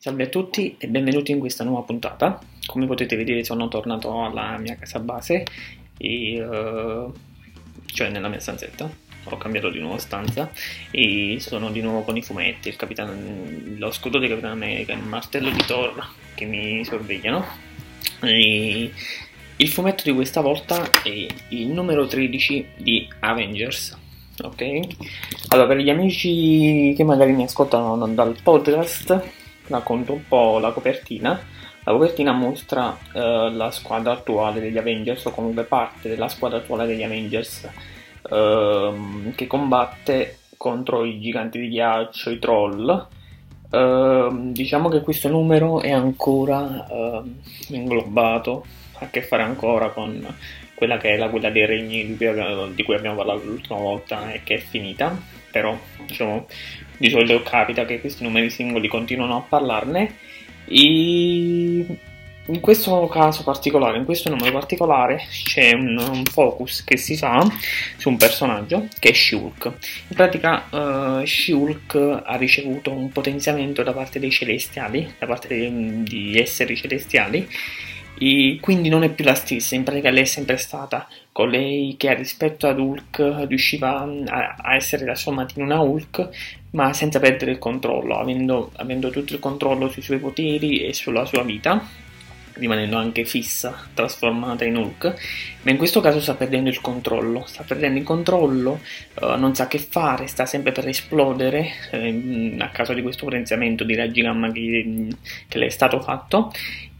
Salve a tutti e benvenuti in questa nuova puntata. Come potete vedere sono tornato alla mia casa base, e, uh, cioè nella mia stanzetta. Ho cambiato di nuovo stanza e sono di nuovo con i fumetti, Capitano, lo scudo di Capitano America, il martello di Thor che mi sorvegliano. E il fumetto di questa volta è il numero 13 di Avengers. Ok? Allora, per gli amici che magari mi ascoltano dal podcast, racconto un po' la copertina. La copertina mostra uh, la squadra attuale degli Avengers, o comunque parte della squadra attuale degli Avengers, uh, che combatte contro i giganti di ghiaccio, i troll. Uh, diciamo che questo numero è ancora inglobato, ha a che fare ancora con quella che è la guida dei regni di cui abbiamo parlato l'ultima volta e che è finita, però diciamo di solito capita che questi numeri singoli continuano a parlarne e in questo caso particolare, in questo numero particolare, c'è un, un, focus che si fa su un personaggio che è Shulk. In pratica, uh, Shulk ha ricevuto un potenziamento da parte dei celestiali, da parte di, di esseri celestiali, e quindi non è più la stessa, in pratica lei è sempre stata colei che rispetto ad Hulk riusciva a, a essere trasformata in una Hulk ma senza perdere il controllo, avendo, avendo tutto il controllo sui suoi poteri e sulla sua vita rimanendo anche fissa, trasformata in Hulk, ma in questo caso sta perdendo il controllo, sta perdendo il controllo, uh, non sa che fare, sta sempre per esplodere eh, a causa di questo potenziamento di raggi gamma che, che le è stato fatto.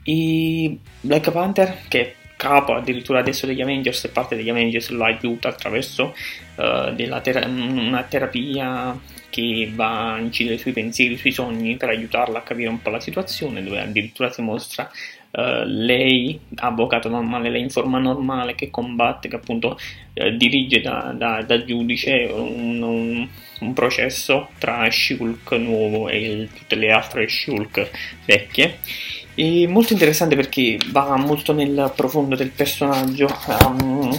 E Black Panther, che è capo addirittura adesso degli Avengers e parte degli Avengers, lo aiuta attraverso uh, ter- una terapia che va a incidere sui pensieri, sui sogni per aiutarla a capire un po' la situazione, dove addirittura si mostra uh, lei, avvocato normale, lei in forma normale, che combatte, che appunto uh, dirige da, da, da giudice un, un, un, processo tra Shulk nuovo e il, tutte le altre Shulk vecchie è molto interessante perché va molto nel profondo del personaggio. Um,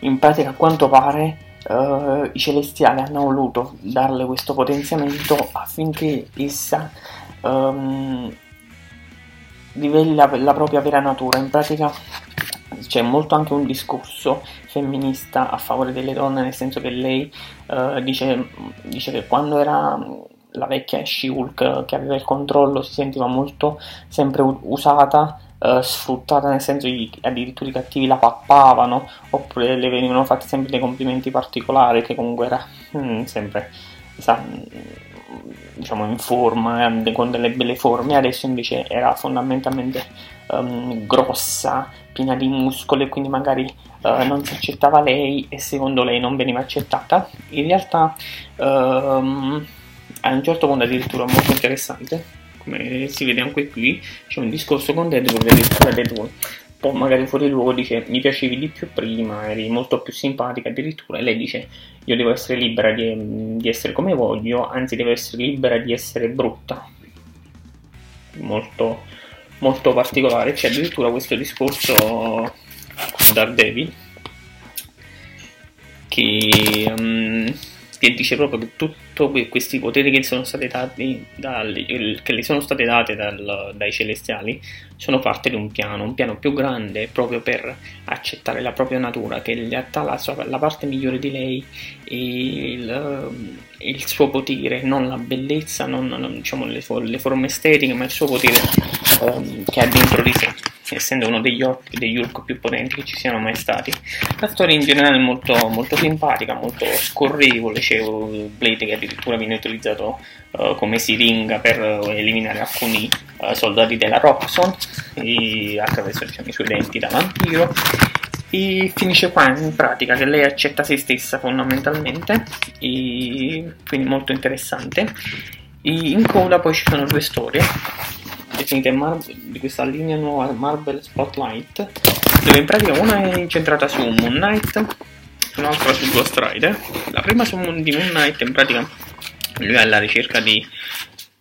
in pratica, a quanto pare, uh, i celestiali hanno voluto darle questo potenziamento affinché essa um, riveli la, propria vera natura. In pratica c'è molto anche un discorso femminista a favore delle donne, nel senso che lei uh, dice, dice, che quando era la vecchia She-Hulk che aveva il controllo si sentiva molto sempre usata, eh, sfruttata nel senso che addirittura i cattivi la pappavano oppure le venivano fatti sempre dei complimenti particolari che comunque era mm, sempre sa, diciamo in forma, eh, con delle belle forme, adesso invece era fondamentalmente um, grossa, piena di muscoli quindi magari uh, non si accettava lei e secondo lei non veniva accettata. In realtà um, a un certo punto addirittura molto interessante, come si vede anche qui, c'è un discorso con Deadpool che addirittura Deadpool poi magari fuori luogo dice mi piacevi di più prima, eri molto più simpatica addirittura e lei dice io devo essere libera di, di essere come voglio, anzi devo essere libera di essere brutta. Molto, molto particolare. C'è addirittura questo discorso con Daredevil che um, che dice proprio che tutti questi poteri che, sono stati dati dal, che le sono state date dal, dai celestiali sono parte di un piano, un piano più grande proprio per accettare la propria natura, che in realtà la, sua, la parte migliore di lei è il, il, suo potere, non la bellezza, non, non diciamo, le, le, forme estetiche, ma il suo potere um, che ha dentro di sé essendo uno degli orc, degli Hulk più potenti che ci siano mai stati. La storia in generale è molto, molto simpatica, molto scorrevole, c'è Blade che addirittura viene utilizzato uh, come siringa per eliminare alcuni uh, soldati della Roxxon attraverso diciamo, i suoi denti da vampiro. E finisce qua in pratica che lei accetta se stessa fondamentalmente, quindi molto interessante. E in coda poi ci sono due storie definite Mar- di questa linea nuova Marvel Spotlight, dove in pratica una è incentrata su Moon Knight, un'altra su Ghost Rider. La prima su Moon, di Moon Knight in pratica lui è alla ricerca di,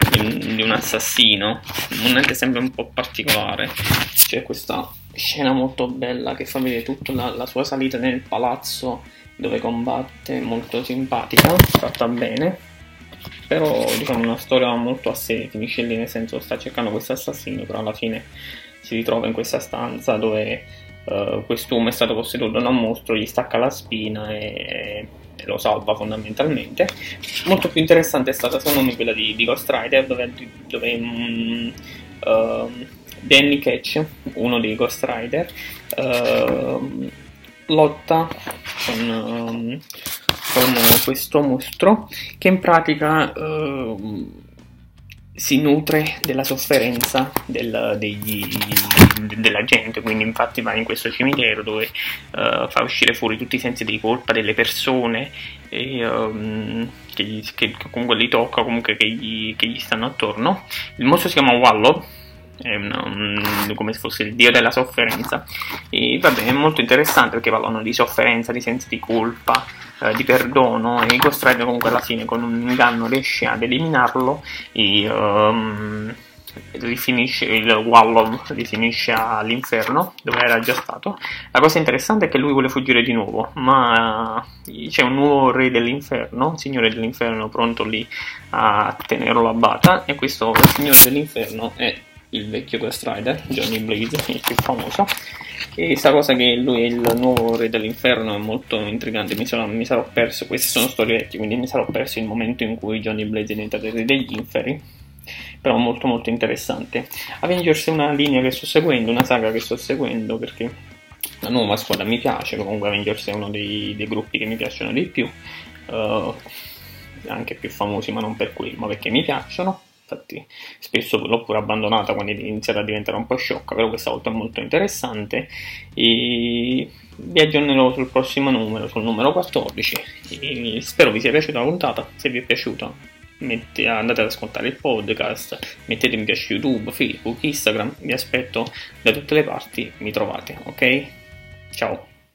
di, di un assassino. Moon Knight è sempre un po' particolare, c'è questa scena molto bella che fa vedere tutta la, la sua salita nel palazzo dove combatte, molto simpatica, fatta bene però diciamo una storia molto a sé, finisce lì nel senso sta cercando questo assassino, però alla fine si ritrova in questa stanza dove uh, quest'uomo è stato posseduto da un mostro, gli stacca la spina e, e, lo salva fondamentalmente. Molto più interessante è stata secondo me quella di, di Ghost Rider dove, dove um, uh, Danny Catch, uno dei Ghost Rider, uh, lotta con, um, con, questo mostro che in pratica uh, si nutre della sofferenza del, degli, della gente, quindi infatti va in questo cimitero dove uh, fa uscire fuori tutti i sensi di colpa delle persone e, um, che, gli, che, comunque li tocca, comunque che gli, che gli stanno attorno. Il mostro si chiama Wallow una, un, come se fosse il dio della sofferenza. E vabbè, è molto interessante perché parlano di sofferenza, di sensi di colpa, eh, di perdono e Rider comunque alla fine con un inganno riesce ad eliminarlo e um, rifinisce il Wallow rifinisce all'inferno dove era già stato. La cosa interessante è che lui vuole fuggire di nuovo, ma c'è un nuovo re dell'inferno, un signore dell'inferno pronto lì a tenerlo a bata e questo signore dell'inferno è il vecchio Ghost Rider, Johnny Blaze, il più famoso. E questa cosa che lui è il nuovo re dell'inferno è molto intrigante. Mi, sono, mi sarò perso, questi sono storie vecchie, quindi mi sarò perso il momento in cui Johnny Blaze è diventato il re degli inferi. Però molto molto interessante. Avengers è una linea che sto seguendo, una saga che sto seguendo perché la nuova squadra mi piace. Comunque Avengers è uno dei, dei gruppi che mi piacciono di più. Uh, anche più famosi, ma non per quello, ma perché mi piacciono infatti spesso l'ho pure abbandonata quando è iniziata a diventare un po' sciocca, però questa volta è molto interessante e vi aggiornerò sul prossimo numero, sul numero 14 e spero vi sia piaciuta la puntata, se vi è piaciuta mette, andate ad ascoltare il podcast, mettete mi piace YouTube, Facebook, Instagram, vi aspetto da tutte le parti, mi trovate, ok? Ciao!